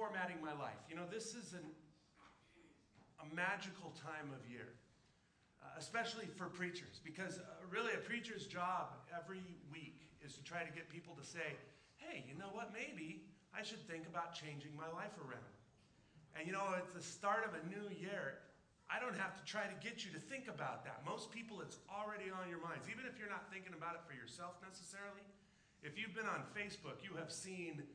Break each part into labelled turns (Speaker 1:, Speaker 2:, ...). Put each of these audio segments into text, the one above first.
Speaker 1: reformatting my life. You know, this is an, a magical time of year, uh, especially for preachers, because uh, really a preacher's job every week is to try to get people to say, hey, you know what, maybe I should think about changing my life around. And you know, it's the start of a new year. I don't have to try to get you to think about that. Most people, it's already on your minds. Even if you're not thinking about it for yourself necessarily, if you've been on Facebook, you have seen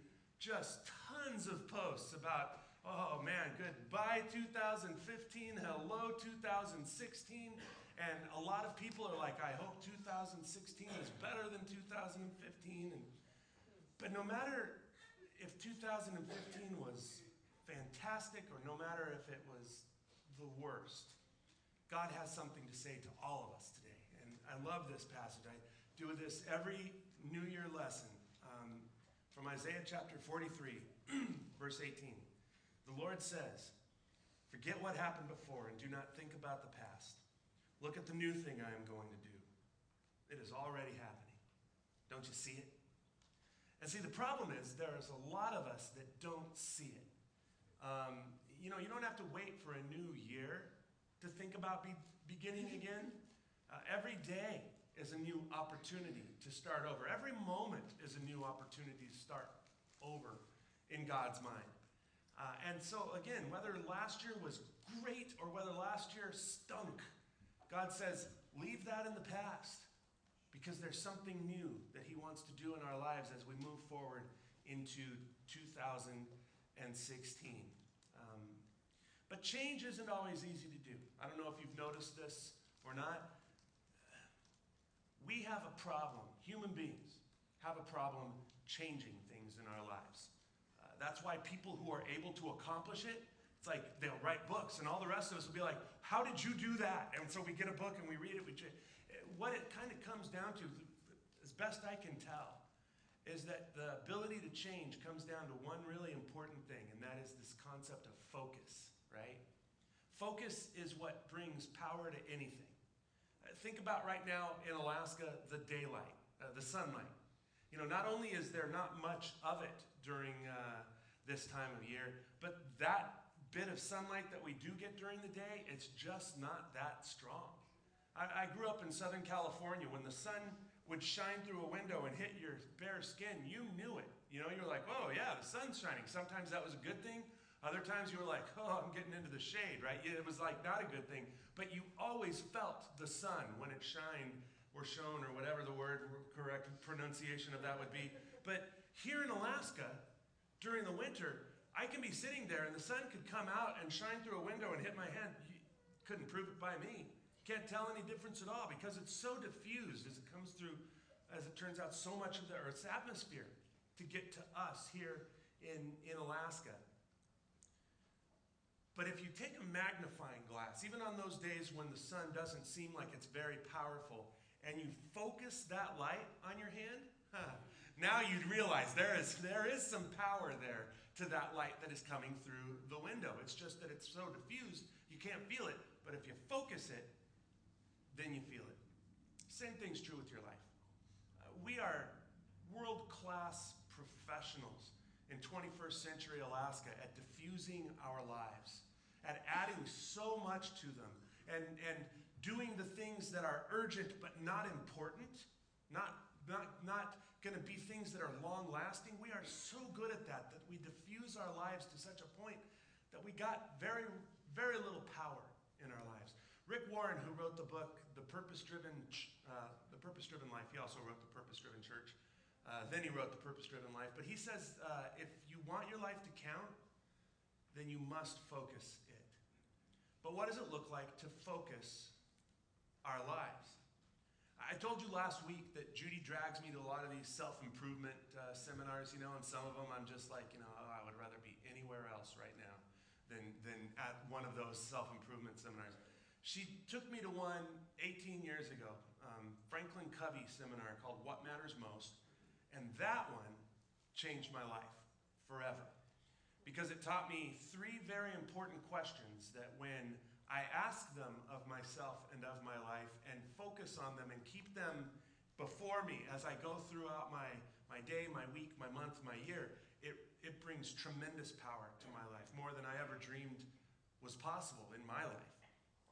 Speaker 1: just tons of posts about, oh man, goodbye 2015, hello 2016. And a lot of people are like, I hope 2016 is better than 2015. And, but no matter if 2015 was fantastic or no matter if it was the worst, God has something to say to all of us today. And I love this passage. I do this every New Year lesson from Isaiah chapter 43, verse 18. The Lord says, Forget what happened before and do not think about the past. Look at the new thing I am going to do. It is already happening. Don't you see it? And see, the problem is there's a lot of us that don't see it. Um, you know, you don't have to wait for a new year to think about be, beginning again. Uh, every day is a new opportunity to start over. Every moment is a new opportunity to start over in God's mind. Uh, and so, again, whether last year was great or whether last year stunk, God says, leave that in the past because there's something new that He wants to do in our lives as we move forward into 2016. Um, but change isn't always easy to do. I don't know if you've noticed this or not. We have a problem, human beings have a problem changing things in our lives. Uh, that's why people who are able to accomplish it, it's like they'll write books, and all the rest of us will be like, How did you do that? And so we get a book and we read it. We ch- what it kind of comes down to, as best I can tell, is that the ability to change comes down to one really important thing, and that is this concept of focus, right? Focus is what brings power to anything. Think about right now in Alaska the daylight, uh, the sunlight. You know, not only is there not much of it during uh, this time of year, but that bit of sunlight that we do get during the day, it's just not that strong. I, I grew up in Southern California. When the sun would shine through a window and hit your bare skin, you knew it. You know, you're like, oh, yeah, the sun's shining. Sometimes that was a good thing. Other times you were like, oh, I'm getting into the shade, right? It was like not a good thing. But you always felt the sun when it shined or shone or whatever the word correct pronunciation of that would be. But here in Alaska, during the winter, I can be sitting there and the sun could come out and shine through a window and hit my head. You couldn't prove it by me. Can't tell any difference at all because it's so diffused as it comes through, as it turns out, so much of the Earth's atmosphere to get to us here in, in Alaska. But if you take a magnifying glass, even on those days when the sun doesn't seem like it's very powerful, and you focus that light on your hand, huh, now you'd realize there is, there is some power there to that light that is coming through the window. It's just that it's so diffused, you can't feel it. But if you focus it, then you feel it. Same thing's true with your life. Uh, we are world class professionals in 21st century Alaska at diffusing our lives, at adding so much to them, and, and doing the things that are urgent but not important, not, not, not going to be things that are long lasting. We are so good at that that we diffuse our lives to such a point that we got very, very little power in our lives. Rick Warren, who wrote the book The Purpose Driven, uh, the Purpose Driven Life, he also wrote The Purpose Driven Church. Uh, then he wrote The Purpose Driven Life. But he says uh, if you want your life to count, then you must focus it. But what does it look like to focus our lives? I told you last week that Judy drags me to a lot of these self improvement uh, seminars, you know, and some of them I'm just like, you know, oh, I would rather be anywhere else right now than, than at one of those self improvement seminars. She took me to one 18 years ago, um, Franklin Covey seminar called What Matters Most. And that one changed my life forever because it taught me three very important questions that when I ask them of myself and of my life and focus on them and keep them before me as I go throughout my, my day, my week, my month, my year, it, it brings tremendous power to my life, more than I ever dreamed was possible in my life.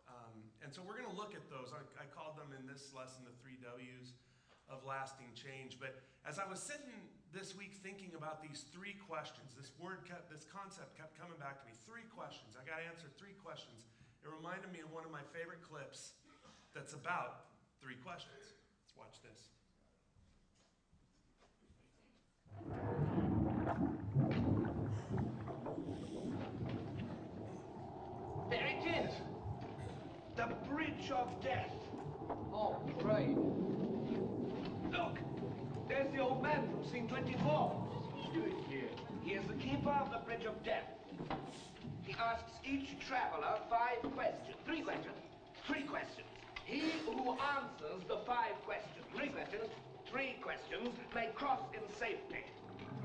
Speaker 1: Um, and so we're going to look at those. I, I called them in this lesson the three W's of lasting change. But as I was sitting this week thinking about these three questions, this word kept, this concept kept coming back to me. Three questions. I got to answer three questions. It reminded me of one of my favorite clips that's about three questions. Let's watch this.
Speaker 2: There it is. The Bridge of Death.
Speaker 3: Oh, great.
Speaker 2: Look, there's the old man from scene 24. What's he doing here? He is the keeper of the Bridge of Death. He asks each traveler five questions. Three questions. Three questions. He who answers the five questions, three questions, three questions, may cross in safety.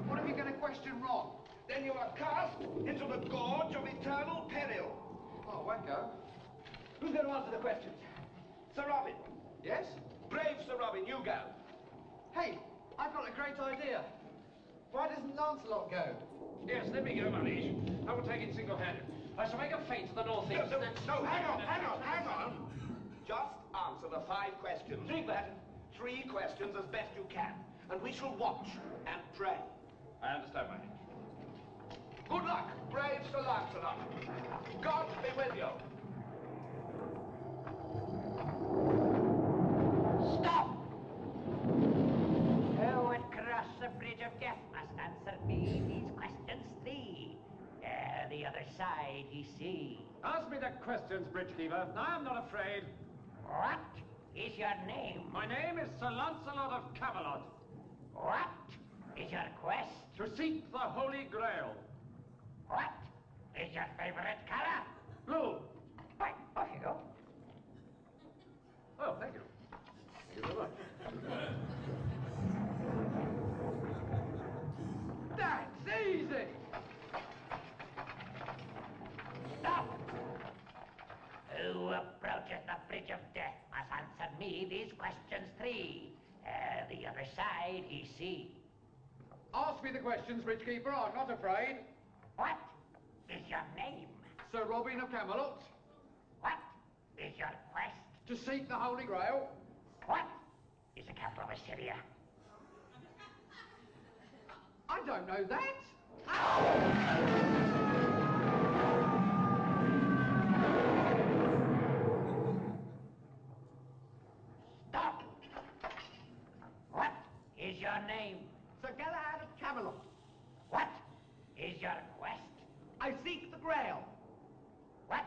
Speaker 3: What if you get a question wrong?
Speaker 2: Then you are cast into the gorge of eternal peril.
Speaker 3: Oh, wacko.
Speaker 2: Who's going to answer the questions? Sir Robin.
Speaker 3: Yes?
Speaker 2: Brave Sir Robin, you go.
Speaker 3: Hey, I've got a great idea. Why doesn't Lancelot go?
Speaker 4: Yes, let me go, my liege. I will take it single-handed. I shall make a feint to the
Speaker 2: No,
Speaker 4: northeast.
Speaker 2: no,
Speaker 4: then-
Speaker 2: no, hang on, hang on, hang on. Just answer the five questions. Three questions. Three questions as best you can. And we shall watch and pray.
Speaker 4: I understand, my liege.
Speaker 2: Good luck, brave Sir Lancelot. God be with you.
Speaker 5: Stop! Who would the bridge of death must answer me these questions three. Ere the other side he see.
Speaker 4: Ask me the questions, Bridgekeeper. I am not afraid.
Speaker 5: What is your name?
Speaker 4: My name is Sir Lancelot of Camelot.
Speaker 5: What is your quest?
Speaker 4: To seek the Holy Grail.
Speaker 5: What is your favorite color?
Speaker 4: Blue.
Speaker 5: Why, off you go.
Speaker 4: Oh, thank you. Thank you very much.
Speaker 5: These questions three. Ere the other side he see.
Speaker 3: Ask me the questions, Bridgekeeper. I'm not afraid.
Speaker 5: What is your name?
Speaker 3: Sir Robin of Camelot,
Speaker 5: What is your quest?
Speaker 3: to seek the Holy Grail.
Speaker 5: What is the capital of Assyria?
Speaker 3: I don't know that.
Speaker 5: What is your name?
Speaker 2: Sir Galahad of Camelot.
Speaker 5: What is your quest?
Speaker 2: I seek the Grail.
Speaker 5: What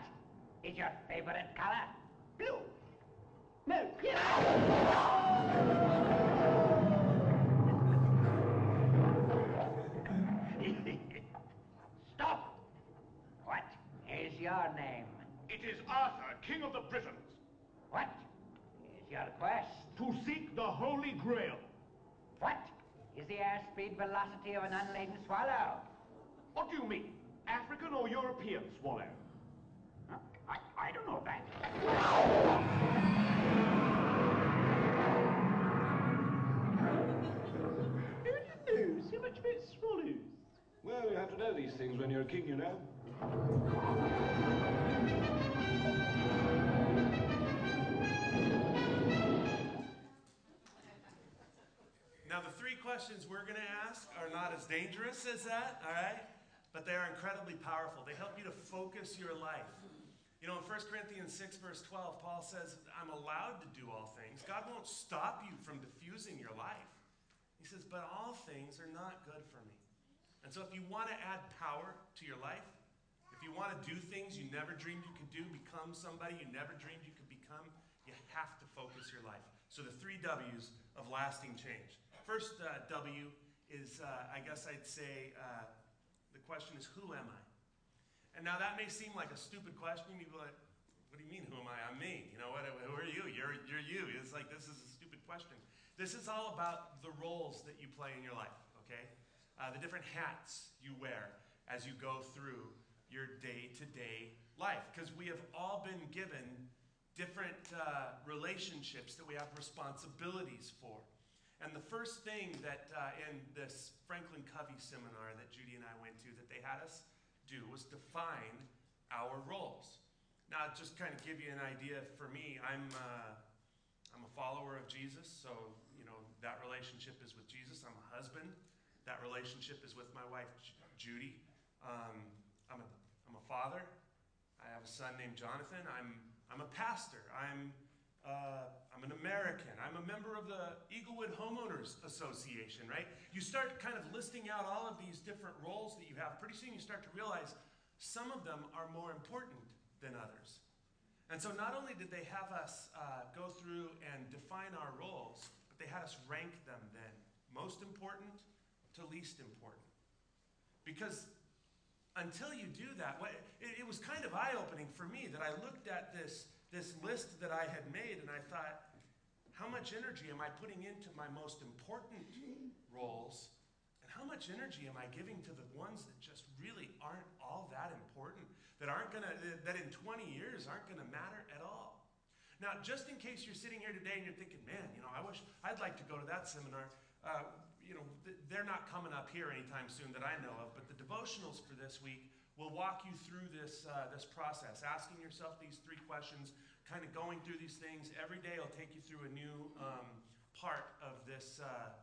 Speaker 5: is your favorite color?
Speaker 2: Blue. No, yes.
Speaker 5: Stop! What is your name?
Speaker 2: It is Arthur, King of the Britons.
Speaker 5: What is your quest?
Speaker 2: To seek the Holy Grail.
Speaker 5: What is the airspeed velocity of an unladen swallow?
Speaker 2: What do you mean? African or European swallow?
Speaker 5: Huh? I, I don't know that.
Speaker 2: Who didn't so much about swallows?
Speaker 6: Well, you have to know these things when you're a king, you know.
Speaker 1: Now, the three questions we're going to ask are not as dangerous as that, all right? But they are incredibly powerful. They help you to focus your life. You know, in 1 Corinthians 6, verse 12, Paul says, I'm allowed to do all things. God won't stop you from diffusing your life. He says, but all things are not good for me. And so, if you want to add power to your life, if you want to do things you never dreamed you could do, become somebody you never dreamed you could become, you have to focus your life. So, the three W's of lasting change. First uh, W is, uh, I guess I'd say, uh, the question is, who am I? And now that may seem like a stupid question. People are like, what do you mean, who am I? I'm me. You know, what, who are you? You're, you're you. It's like, this is a stupid question. This is all about the roles that you play in your life, okay? Uh, the different hats you wear as you go through your day to day life. Because we have all been given different uh, relationships that we have responsibilities for. And the first thing that uh, in this Franklin Covey seminar that Judy and I went to that they had us do was define our roles. Now, just kind of give you an idea for me, I'm, uh, I'm a follower of Jesus, so, you know, that relationship is with Jesus. I'm a husband. That relationship is with my wife, Judy. Um, I'm, a, I'm a father. I have a son named Jonathan. I'm, I'm a pastor. I'm uh, I'm an American. I'm a member of the Eaglewood Homeowners Association, right? You start kind of listing out all of these different roles that you have. Pretty soon you start to realize some of them are more important than others. And so not only did they have us uh, go through and define our roles, but they had us rank them then. Most important to least important. Because until you do that, it, it was kind of eye opening for me that I looked at this this list that I had made, and I thought, how much energy am I putting into my most important roles? And how much energy am I giving to the ones that just really aren't all that important, that aren't gonna, that in 20 years aren't gonna matter at all? Now, just in case you're sitting here today and you're thinking, man, you know, I wish I'd like to go to that seminar. Uh, you know, they're not coming up here anytime soon that I know of, but the devotionals for this week We'll walk you through this, uh, this process, asking yourself these three questions, kind of going through these things. Every day I'll take you through a new um, part of this. Uh,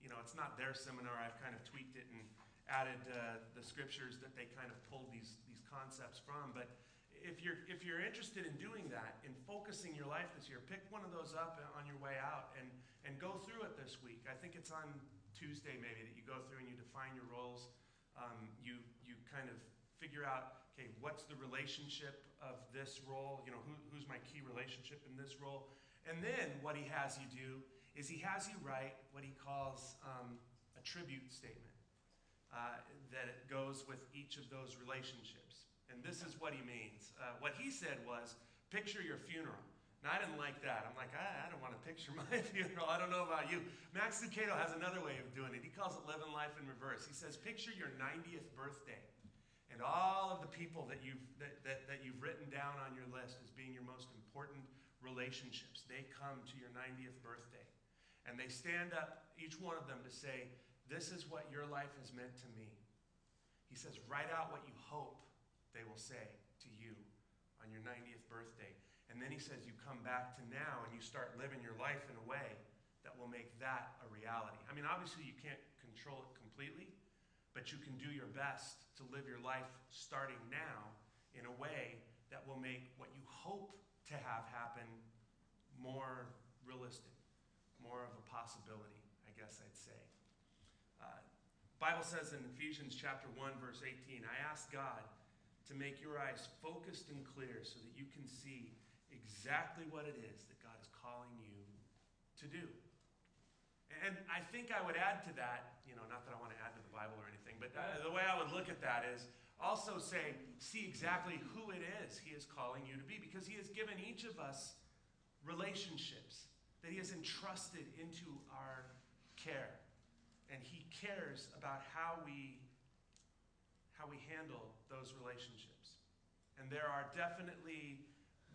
Speaker 1: you know, it's not their seminar. I've kind of tweaked it and added uh, the scriptures that they kind of pulled these, these concepts from. But if you're, if you're interested in doing that, in focusing your life this year, pick one of those up on your way out and, and go through it this week. I think it's on Tuesday maybe that you go through and you define your roles. Um, you, you kind of figure out, okay, what's the relationship of this role? You know, who, who's my key relationship in this role? And then what he has you do is he has you write what he calls um, a tribute statement uh, that goes with each of those relationships. And this is what he means. Uh, what he said was, picture your funeral. Now, I didn't like that. I'm like, I, I don't want to picture my funeral. I don't know about you. Max Lucado has another way of doing it. He calls it living life in reverse. He says, picture your 90th birthday and all of the people that you've, that, that, that you've written down on your list as being your most important relationships, they come to your 90th birthday. And they stand up, each one of them, to say, This is what your life has meant to me. He says, Write out what you hope they will say to you on your 90th birthday. And then he says, You come back to now and you start living your life in a way that will make that a reality. I mean, obviously, you can't control it completely, but you can do your best to live your life starting now in a way that will make what you hope to have happen more realistic, more of a possibility, I guess I'd say. Uh, Bible says in Ephesians chapter 1 verse 18, I ask God to make your eyes focused and clear so that you can see exactly what it is that God is calling you to do. And I think I would add to that, you know, not that I want to add to the Bible or anything but uh, the way I would look at that is also say, see exactly who it is He is calling you to be, because He has given each of us relationships that He has entrusted into our care. And He cares about how we, how we handle those relationships. And there are definitely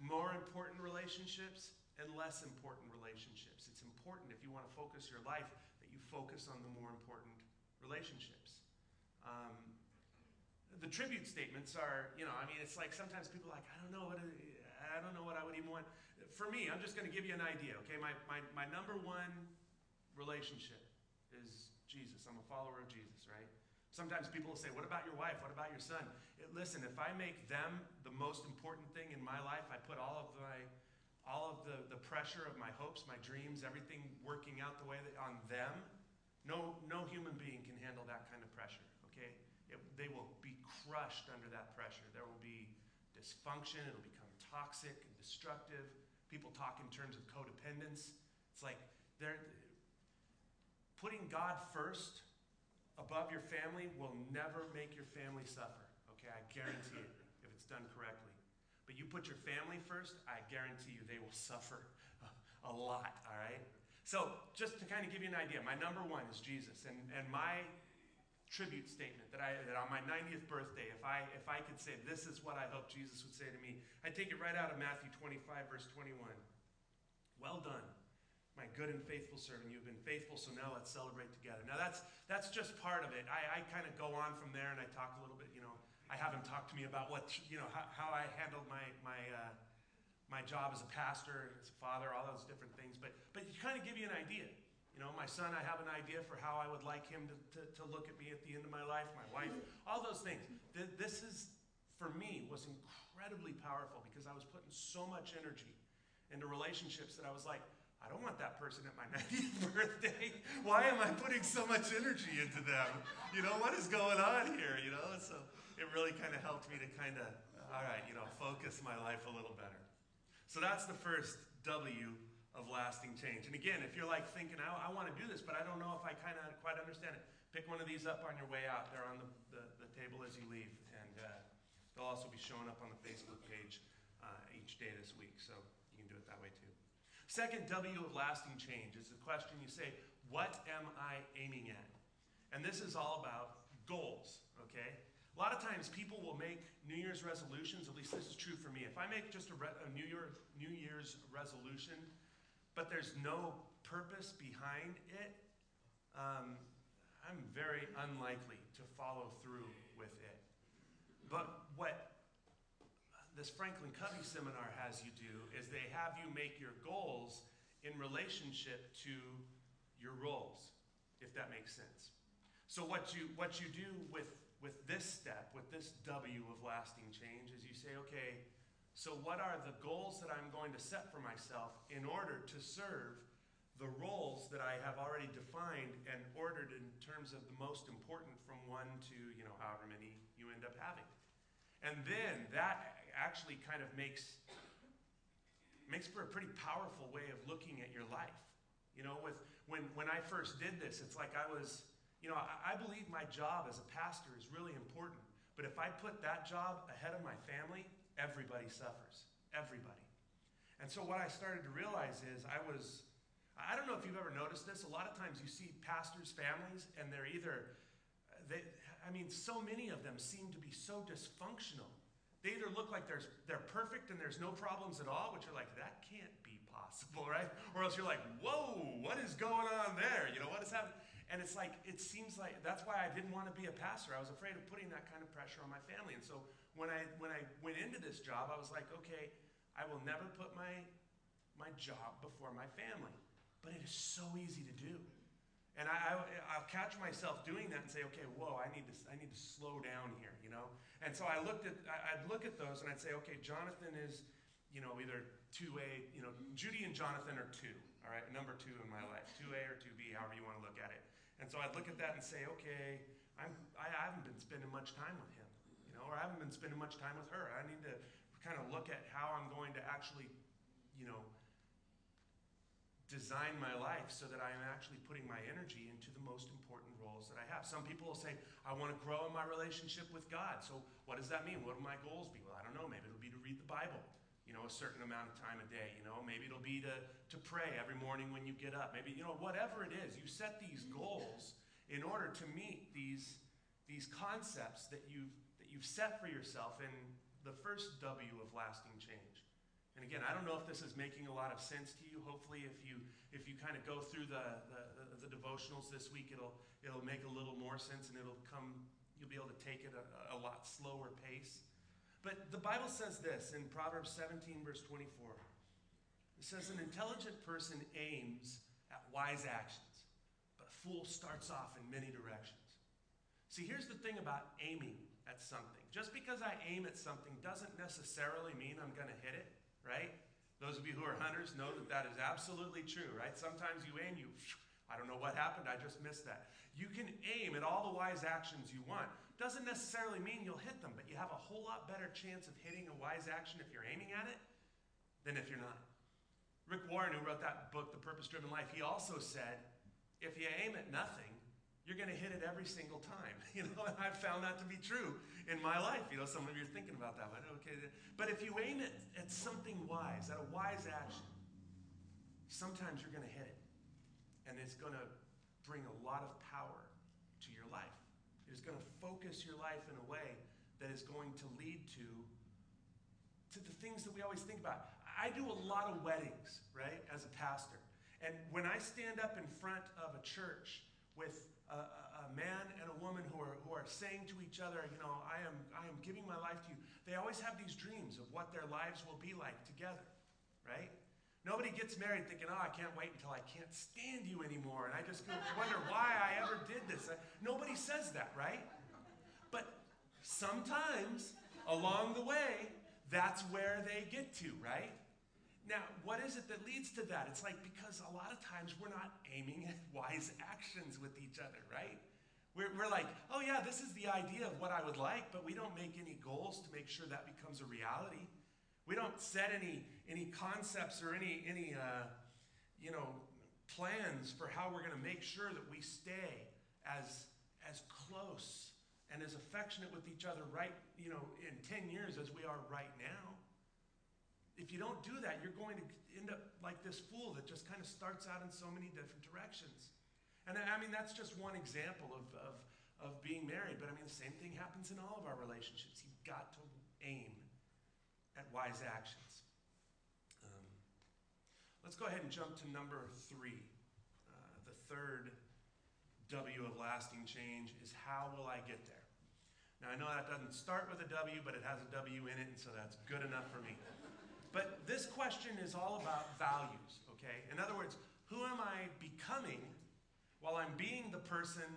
Speaker 1: more important relationships and less important relationships. It's important if you want to focus your life that you focus on the more important relationships. Um, the tribute statements are, you know, I mean, it's like sometimes people are like, I don't know what, I don't know what I would even want. For me, I'm just going to give you an idea, okay? My, my, my number one relationship is Jesus. I'm a follower of Jesus, right? Sometimes people will say, What about your wife? What about your son? It, listen, if I make them the most important thing in my life, I put all of my all of the, the pressure of my hopes, my dreams, everything working out the way that on them, no, no human being can handle that kind of pressure okay? It, they will be crushed under that pressure. There will be dysfunction. It'll become toxic and destructive. People talk in terms of codependence. It's like they're putting God first above your family will never make your family suffer. Okay, I guarantee it if it's done correctly. But you put your family first, I guarantee you they will suffer a lot, all right? So, just to kind of give you an idea, my number one is Jesus. And, and my tribute statement that I that on my 90th birthday, if I if I could say this is what I hope Jesus would say to me, I'd take it right out of Matthew 25 verse 21. Well done, my good and faithful servant. You've been faithful, so now let's celebrate together. Now that's that's just part of it. I, I kind of go on from there and I talk a little bit. You know, I have him talk to me about what you know how, how I handled my my uh, my job as a pastor, as a father, all those different things. But but you kind of give you an idea. You know, my son, I have an idea for how I would like him to, to, to look at me at the end of my life, my wife, all those things. This is, for me, was incredibly powerful because I was putting so much energy into relationships that I was like, I don't want that person at my 90th birthday. Why am I putting so much energy into them? You know, what is going on here? You know, so it really kind of helped me to kind of, all right, you know, focus my life a little better. So that's the first W of lasting change. And again, if you're like thinking, I, I want to do this, but I don't know if I kind of quite understand it, pick one of these up on your way out. They're on the, the, the table as you leave. And uh, they'll also be showing up on the Facebook page uh, each day this week. So you can do it that way too. Second W of lasting change is the question you say, What am I aiming at? And this is all about goals, okay? A lot of times people will make New Year's resolutions, at least this is true for me. If I make just a, re- a New, Year, New Year's resolution, but there's no purpose behind it, um, I'm very unlikely to follow through with it. But what this Franklin Covey seminar has you do is they have you make your goals in relationship to your roles, if that makes sense. So what you what you do with with this step, with this W of lasting change, is you say, okay, so, what are the goals that I'm going to set for myself in order to serve the roles that I have already defined and ordered in terms of the most important from one to, you know, however many you end up having? And then that actually kind of makes makes for a pretty powerful way of looking at your life. You know, with when when I first did this, it's like I was, you know, I, I believe my job as a pastor is really important. But if I put that job ahead of my family, everybody suffers. Everybody. And so what I started to realize is I was, I don't know if you've ever noticed this. A lot of times you see pastors' families, and they're either, they, I mean, so many of them seem to be so dysfunctional. They either look like there's, they're perfect and there's no problems at all, which are like, that can't be possible, right? Or else you're like, whoa, what is going on there? You know, what is happening? And it's like, it seems like, that's why I didn't want to be a pastor. I was afraid of putting that kind of pressure on my family. And so when I, when I went into this job, I was like, okay, I will never put my, my job before my family. But it is so easy to do. And I, I, will catch myself doing that and say, okay, whoa, I need, to, I need to slow down here, you know? And so I looked at, I'd look at those and I'd say, okay, Jonathan is, you know, either 2A, you know, Judy and Jonathan are two, all right, number two in my life, 2A or 2B, however you want to look at it. And so I'd look at that and say, okay, I'm, I haven't been spending much time with him you know, or I haven't been spending much time with her. I need to kind of look at how I'm going to actually, you know, design my life so that I am actually putting my energy into the most important roles that I have. Some people will say, I want to grow in my relationship with God. So what does that mean? What will my goals be? Well, I don't know. Maybe it'll be to read the Bible, know, a certain amount of time a day. You know, maybe it'll be to, to pray every morning when you get up. Maybe, you know, whatever it is, you set these goals in order to meet these, these concepts that you've that you've set for yourself in the first W of lasting change. And again, I don't know if this is making a lot of sense to you. Hopefully, if you if you kind of go through the, the, the devotionals this week, it'll it'll make a little more sense and it'll come. You'll be able to take it a, a lot slower pace. But the Bible says this in Proverbs 17, verse 24. It says, An intelligent person aims at wise actions, but a fool starts off in many directions. See, here's the thing about aiming at something. Just because I aim at something doesn't necessarily mean I'm going to hit it, right? Those of you who are hunters know that that is absolutely true, right? Sometimes you aim, you, I don't know what happened, I just missed that. You can aim at all the wise actions you want. Doesn't necessarily mean you'll hit them, but you have a whole lot better chance of hitting a wise action if you're aiming at it than if you're not. Rick Warren, who wrote that book, The Purpose Driven Life, he also said, if you aim at nothing, you're going to hit it every single time. You know, and I've found that to be true in my life. You know, some of you are thinking about that, but okay. But if you aim it at something wise, at a wise action, sometimes you're going to hit it. And it's going to bring a lot of power to your life. It is going to focus your life in a way that is going to lead to to the things that we always think about. I do a lot of weddings, right, as a pastor. And when I stand up in front of a church with a, a, man and a woman who are, who are saying to each other, you know, I am, I am giving my life to you, they always have these dreams of what their lives will be like together, right? Nobody gets married thinking, oh, I can't wait until I can't stand you anymore. And I just wonder why I ever did this. Nobody says that, right? But sometimes along the way, that's where they get to, right? Now, what is it that leads to that? It's like because a lot of times we're not aiming at wise actions with each other, right? We're, we're like, oh yeah, this is the idea of what I would like, but we don't make any goals to make sure that becomes a reality. We don't set any, any concepts or any, any uh, you know, plans for how we're going to make sure that we stay as, as close and as affectionate with each other right, you know, in 10 years as we are right now. If you don't do that, you're going to end up like this fool that just kind of starts out in so many different directions. And I mean, that's just one example of, of, of being married. But I mean, the same thing happens in all of our relationships. You've got to aim at wise actions. Um, let's go ahead and jump to number three. Uh, the third W of lasting change is how will I get there? Now, I know that doesn't start with a W, but it has a W in it, and so that's good enough for me. But this question is all about values, okay? In other words, who am I becoming while I'm being the person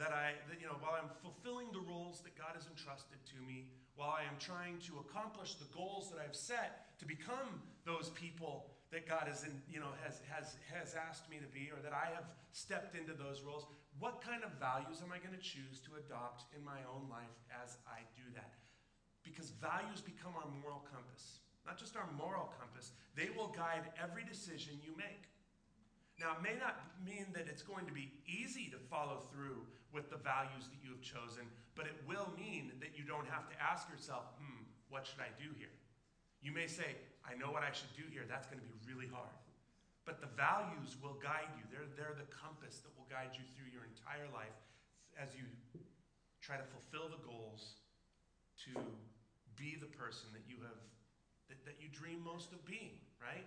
Speaker 1: that I, that, you know, while I'm fulfilling the roles that God has entrusted to me, while I am trying to accomplish the goals that I've set to become those people that God has, you know, has, has, has asked me to be, or that I have stepped into those roles, what kind of values am I going to choose to adopt in my own life as I do that? Because values become our moral compass not just our moral compass, they will guide every decision you make. Now, it may not mean that it's going to be easy to follow through with the values that you have chosen, but it will mean that you don't have to ask yourself, hmm, what should I do here? You may say, I know what I should do here. That's going to be really hard. But the values will guide you. They're, they're the compass that will guide you through your entire life as you try to fulfill the goals to be the person that you have that, that you dream most of being, right?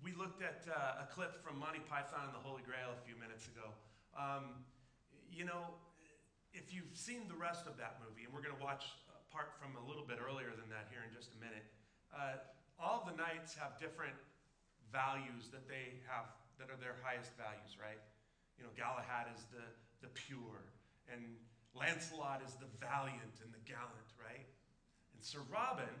Speaker 1: We looked at uh, a clip from Monty Python and the Holy Grail a few minutes ago. Um, you know, if you've seen the rest of that movie, and we're going to watch part from a little bit earlier than that here in just a minute, uh, all the knights have different values that they have that are their highest values, right? You know, Galahad is the, the pure, and Lancelot is the valiant and the gallant, right? And Sir Robin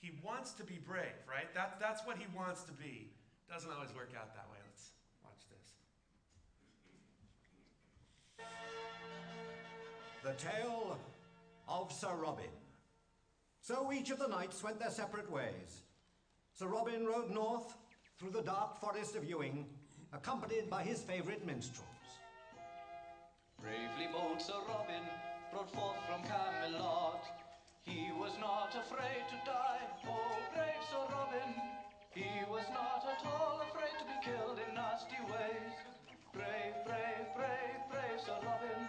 Speaker 1: he wants to be brave, right? That, that's what he wants to be. Doesn't always work out that way. Let's watch this.
Speaker 7: The Tale of Sir Robin. So each of the knights went their separate ways. Sir Robin rode north through the dark forest of Ewing, accompanied by his favourite minstrels.
Speaker 8: Bravely bold Sir Robin brought forth from Camelot he was not afraid to die, oh brave Sir Robin. He was not at all afraid to be killed in nasty ways. Brave, brave, brave, brave Sir Robin.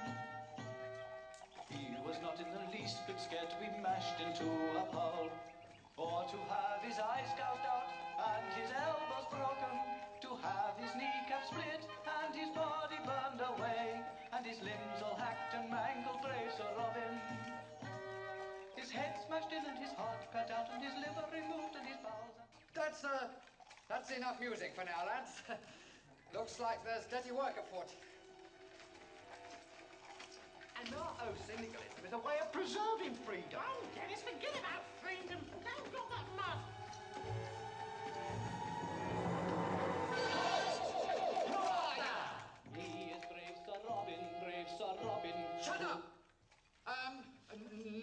Speaker 8: He was not in the least bit scared to be mashed into a pulp, or to have his eyes gouged out and his elbows broken, to have his kneecap split and his body burned away, and his limbs all hacked and mangled, brave Sir Robin His head smashed in and his heart cut out and his liver removed and his bowels...
Speaker 3: That's, uh, that's enough music for now, lads. Looks like there's dirty work afoot. And our oath syndicalism is a way of preserving freedom.
Speaker 9: Oh, Dennis, forget about freedom. Don't got that mud.
Speaker 8: He is brave Sir Robin, brave Sir Robin.
Speaker 3: Shut up! Um,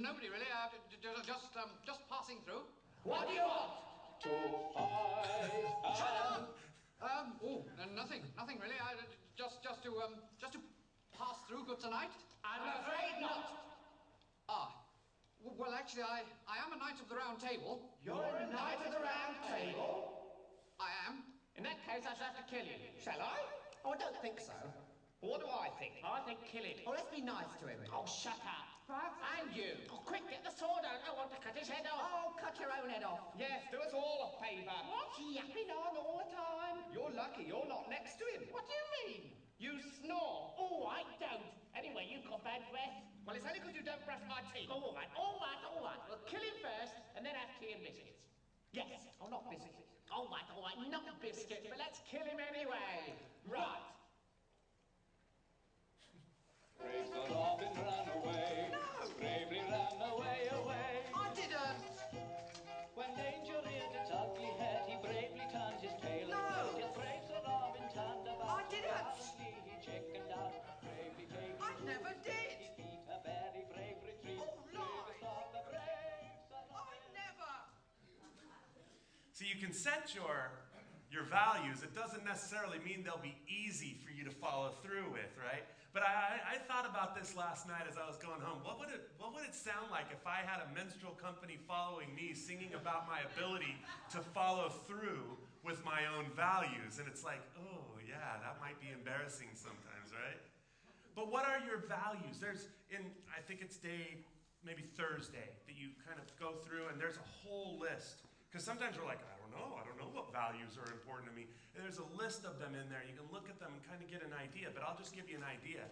Speaker 3: nobody really. Uh, just, um, just passing through.
Speaker 9: What do you want?
Speaker 8: To fight.
Speaker 3: Shut up! Um, oh, nothing, nothing really. I, just, just to, um, just to pass through good tonight.
Speaker 9: I'm afraid not.
Speaker 3: Ah, well, actually, I, I am a knight of the round table.
Speaker 9: You're a knight of the round table?
Speaker 3: I am.
Speaker 9: In that case, I shall have to kill you.
Speaker 3: Shall I? Oh, I don't think so. What do I think?
Speaker 9: I think kill him.
Speaker 3: Oh, let's be nice to him.
Speaker 9: Oh, shut up. And you. Oh, quick, get the sword out. I want to cut his head off.
Speaker 10: Oh, cut your own head off.
Speaker 2: Yes, do us all a favour.
Speaker 9: What's he yapping on all the time?
Speaker 2: You're lucky you're not next to him.
Speaker 9: What do you mean?
Speaker 2: You snore.
Speaker 9: Oh, I don't. Anyway, you've got bad breath.
Speaker 2: Well, it's only because you don't brush my teeth.
Speaker 9: Oh, all right, all right, all right. We'll kill him first and then have tea and biscuits. Yes. Oh, not biscuits. All right, all right, not biscuits, but let's kill him anyway. Right.
Speaker 8: Brave Sir Robin ran away. Bravely ran away, away.
Speaker 10: I didn't.
Speaker 8: When danger reared its ugly head, he bravely turned his tail
Speaker 10: No.
Speaker 8: and fled. Yet brave Sir Robin turned about.
Speaker 10: I didn't.
Speaker 8: Suddenly he chickened out. Bravely taking
Speaker 10: I never did.
Speaker 8: He beat a very brave retreat.
Speaker 10: Oh, lie.
Speaker 8: Bravest of the brave Sir
Speaker 10: I never.
Speaker 1: So you can set your your values. It doesn't necessarily mean they'll be easy for you to follow through with, right? But I, I, thought about this last night as I was going home. What would it what would it sound like if I had a minstrel company following me, singing about my ability to follow through with my own values? And it's like, oh yeah, that might be embarrassing sometimes, right? But what are your values? There's in I think it's day maybe Thursday that you kind of go through and there's a whole list. Because sometimes we're like, don't know, I don't know what values are important to me. And there's a list of them in there. You can look at them and kind of get an idea, but I'll just give you an idea.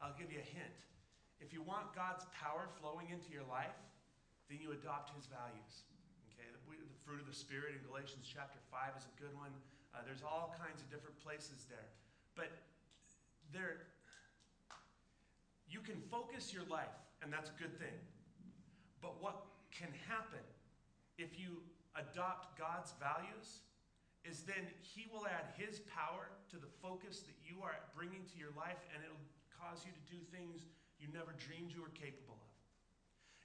Speaker 1: I'll give you a hint. If you want God's power flowing into your life, then you adopt his values. Okay, the, fruit of the Spirit in Galatians chapter 5 is a good one. Uh, there's all kinds of different places there. But there, you can focus your life, and that's a good thing. But what can happen if you adopt God's values is then He will add His power to the focus that you are bringing to your life, and it'll cause you to do things you never dreamed you were capable of.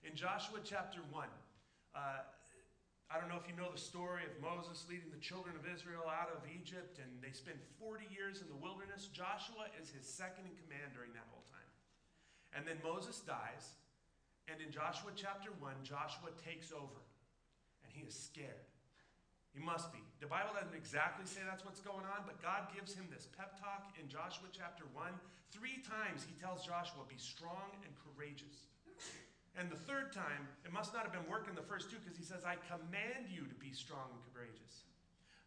Speaker 1: In Joshua chapter 1, uh, I don't know if you know the story of Moses leading the children of Israel out of Egypt, and they spend 40 years in the wilderness. Joshua is his second in command during that whole time. And then Moses dies, and in Joshua chapter 1, Joshua takes over, and he is scared. He must be. The Bible doesn't exactly say that's what's going on, but God gives him this pep talk in Joshua chapter 1. Three times he tells Joshua, Be strong and courageous. And the third time, it must not have been working the first two because he says, I command you to be strong and courageous.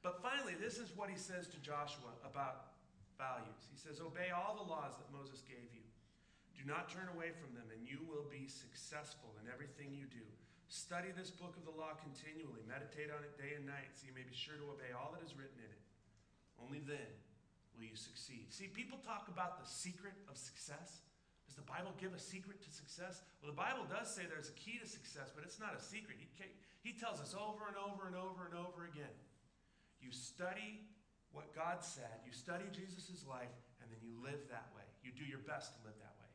Speaker 1: But finally, this is what he says to Joshua about values. He says, Obey all the laws that Moses gave you. Do not turn away from them, and you will be successful in everything you do. Study this book of the law continually. Meditate on it day and night, so you may be sure to obey all that is written in it. Only then will you succeed. See, people talk about the secret of success. Does the Bible give a secret to success? Well, the Bible does say there's a key to success, but it's not a secret. He, he tells us over and over and over and over again. You study what God said, you study Jesus' life, and then you live that way. You do your best to live that way.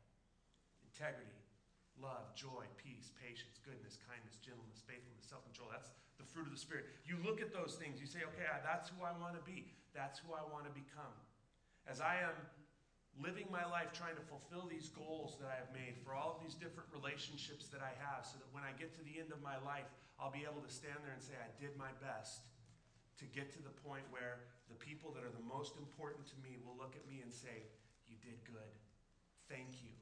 Speaker 1: Integrity, love, joy, peace, patience, goodness, kindness, gentleness, faithfulness, self control. That's the fruit of the Spirit. You look at those things, you say, okay, that's who I want to be, that's who I want to become. As I am living my life trying to fulfill these goals that I have made for all of these different relationships that I have, so that when I get to the end of my life, I'll be able to stand there and say, I did my best to get to the point where the people that are the most important to me will look at me and say, You did good. Thank you.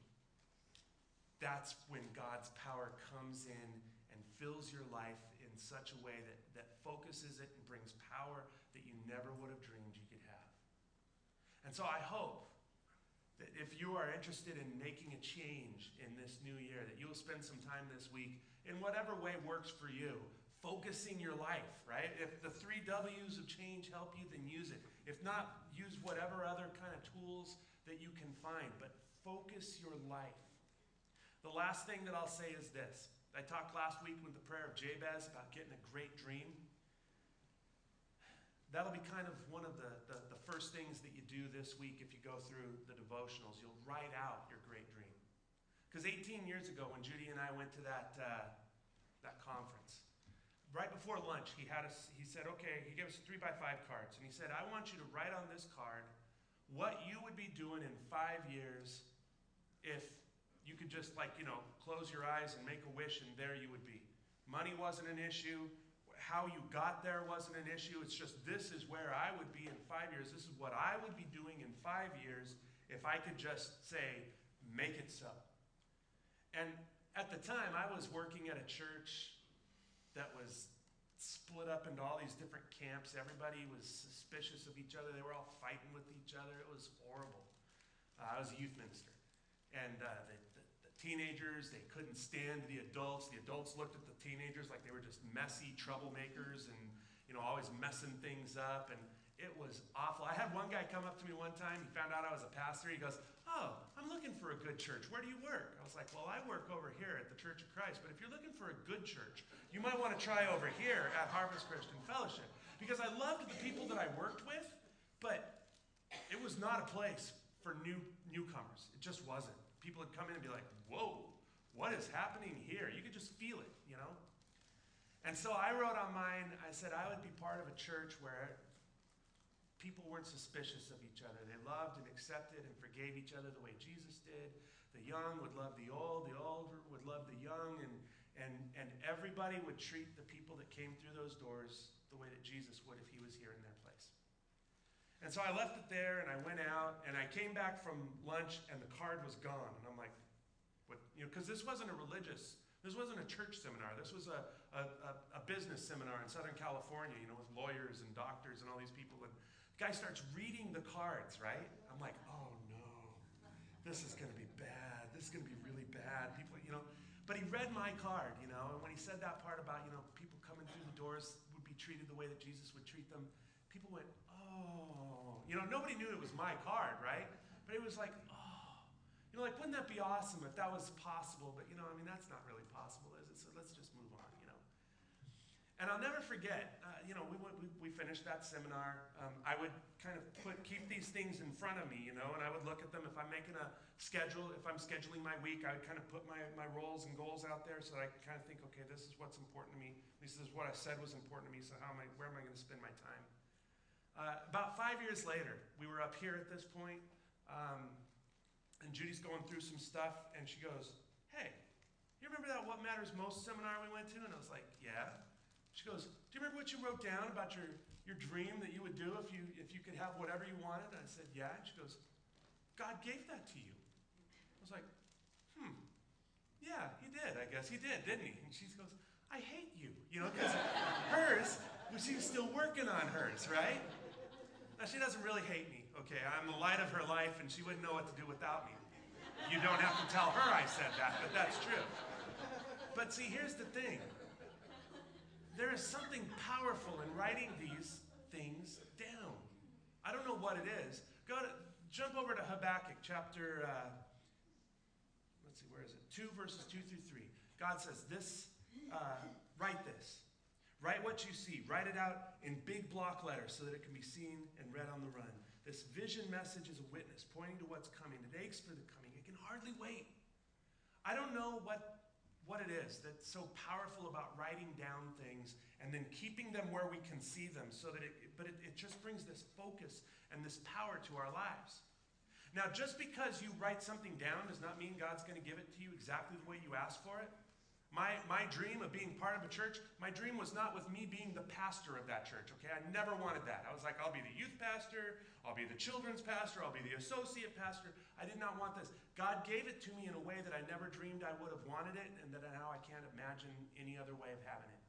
Speaker 1: That's when God's power comes in and fills your life in such a way that, that focuses it and brings power that you never would have dreamed you could have. And so I hope that if you are interested in making a change in this new year, that you'll spend some time this week in whatever way works for you, focusing your life, right? If the three W's of change help you, then use it. If not, use whatever other kind of tools that you can find, but focus your life. The last thing that I'll say is this. I talked last week with the prayer of Jabez about getting a great dream. That'll be kind of one of the, the, the first things that you do this week if you go through the devotionals. You'll write out your great dream. Because 18 years ago, when Judy and I went to that, uh, that conference, right before lunch, he had us, he said, okay, he gave us three by five cards. And he said, I want you to write on this card what you would be doing in five years if you could just, like, you know, close your eyes and make a wish, and there you would be. Money wasn't an issue. How you got there wasn't an issue. It's just this is where I would be in five years. This is what I would be doing in five years if I could just say, make it so. And at the time, I was working at a church that was split up into all these different camps. Everybody was suspicious of each other. They were all fighting with each other. It was horrible. Uh, I was a youth minister. And uh, the, teenagers, they couldn't stand the adults. The adults looked at the teenagers like they were just messy troublemakers and, you know, always messing things up. And it was awful. I had one guy come up to me one time. He found out I was a pastor. He goes, Oh, I'm looking for a good church. Where do you work? I was like, Well, I work over here at the Church of Christ. But if you're looking for a good church, you might want to try over here at Harvest Christian Fellowship. Because I loved the people that I worked with, but it was not a place for new newcomers. It just wasn't. People would come in and be like, Whoa, what is happening here? You could just feel it, you know? And so I wrote on mine, I said I would be part of a church where people weren't suspicious of each other. They loved and accepted and forgave each other the way Jesus did. The young would love the old, the old would love the young, and, and, and everybody would treat the people that came through those doors the way that Jesus would if he was here in their place. And so I left it there and I went out and I came back from lunch and the card was gone. And I'm like, what? You know, because this wasn't a religious, this wasn't a church seminar. This was a, a, a, business seminar in Southern California, you know, with lawyers and doctors and all these people. And the guy starts reading the cards, right? I'm like, oh no, this is going to be bad. This is going to be really bad. People, you know, but he read my card, you know, and when he said that part about, you know, people coming through the doors would be treated the way that Jesus would treat them, people went, oh. You know, nobody knew it was my card, right? But it was like, oh. You know, like, wouldn't that be awesome if that was possible? But, you know, I mean, that's not really possible, is it? So let's just move on, you know. And I'll never forget, uh, you know, we, we, we finished that seminar. Um, I would kind of put, keep these things in front of me, you know, and I would look at them. If I'm making a schedule, if I'm scheduling my week, I would kind of put my, my roles and goals out there so that I could kind of think, okay, this is what's important to me. This is what I said was important to me, so how am I, where am I going to spend my time? Uh, about five years later, we were up here at this point, um, and Judy's going through some stuff, and she goes, Hey, you remember that What Matters Most seminar we went to? And I was like, Yeah. She goes, Do you remember what you wrote down about your, your dream that you would do if you, if you could have whatever you wanted? And I said, Yeah. And she goes, God gave that to you. I was like, Hmm. Yeah, he did. I guess he did, didn't he? And she goes, I hate you. You know, because hers, she was still working on hers, right? Now, she doesn't really hate me, okay? I'm the light of her life, and she wouldn't know what to do without me. You don't have to tell her I said that, but that's true. But see, here's the thing there is something powerful in writing these things down. I don't know what it is. Go to, jump over to Habakkuk chapter, uh, let's see, where is it? 2 verses 2 through 3. God says, This, uh, write this. Write what you see. Write it out in big block letters so that it can be seen and read on the run. This vision message is a witness pointing to what's coming. It aches for the coming. It can hardly wait. I don't know what, what it is that's so powerful about writing down things and then keeping them where we can see them so that it, but it, it just brings this focus and this power to our lives. Now, just because you write something down does not mean God's going to give it to you exactly the way you asked for it. My, my dream of being part of a church, my dream was not with me being the pastor of that church, okay? I never wanted that. I was like, I'll be the youth pastor, I'll be the children's pastor, I'll be the associate pastor. I did not want this. God gave it to me in a way that I never dreamed I would have wanted it, and that now I can't imagine any other way of having it.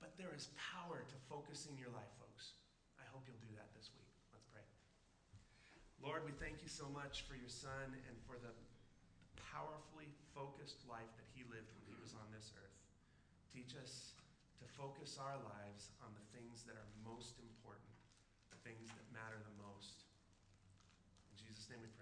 Speaker 1: But there is power to focusing your life, folks. I hope you'll do that this week. Let's pray. Lord, we thank you so much for your son and for the powerfully focused life that he lived when he was on this earth. Teach us to focus our lives on the things that are most important, the things that matter the most. In Jesus' name we pray.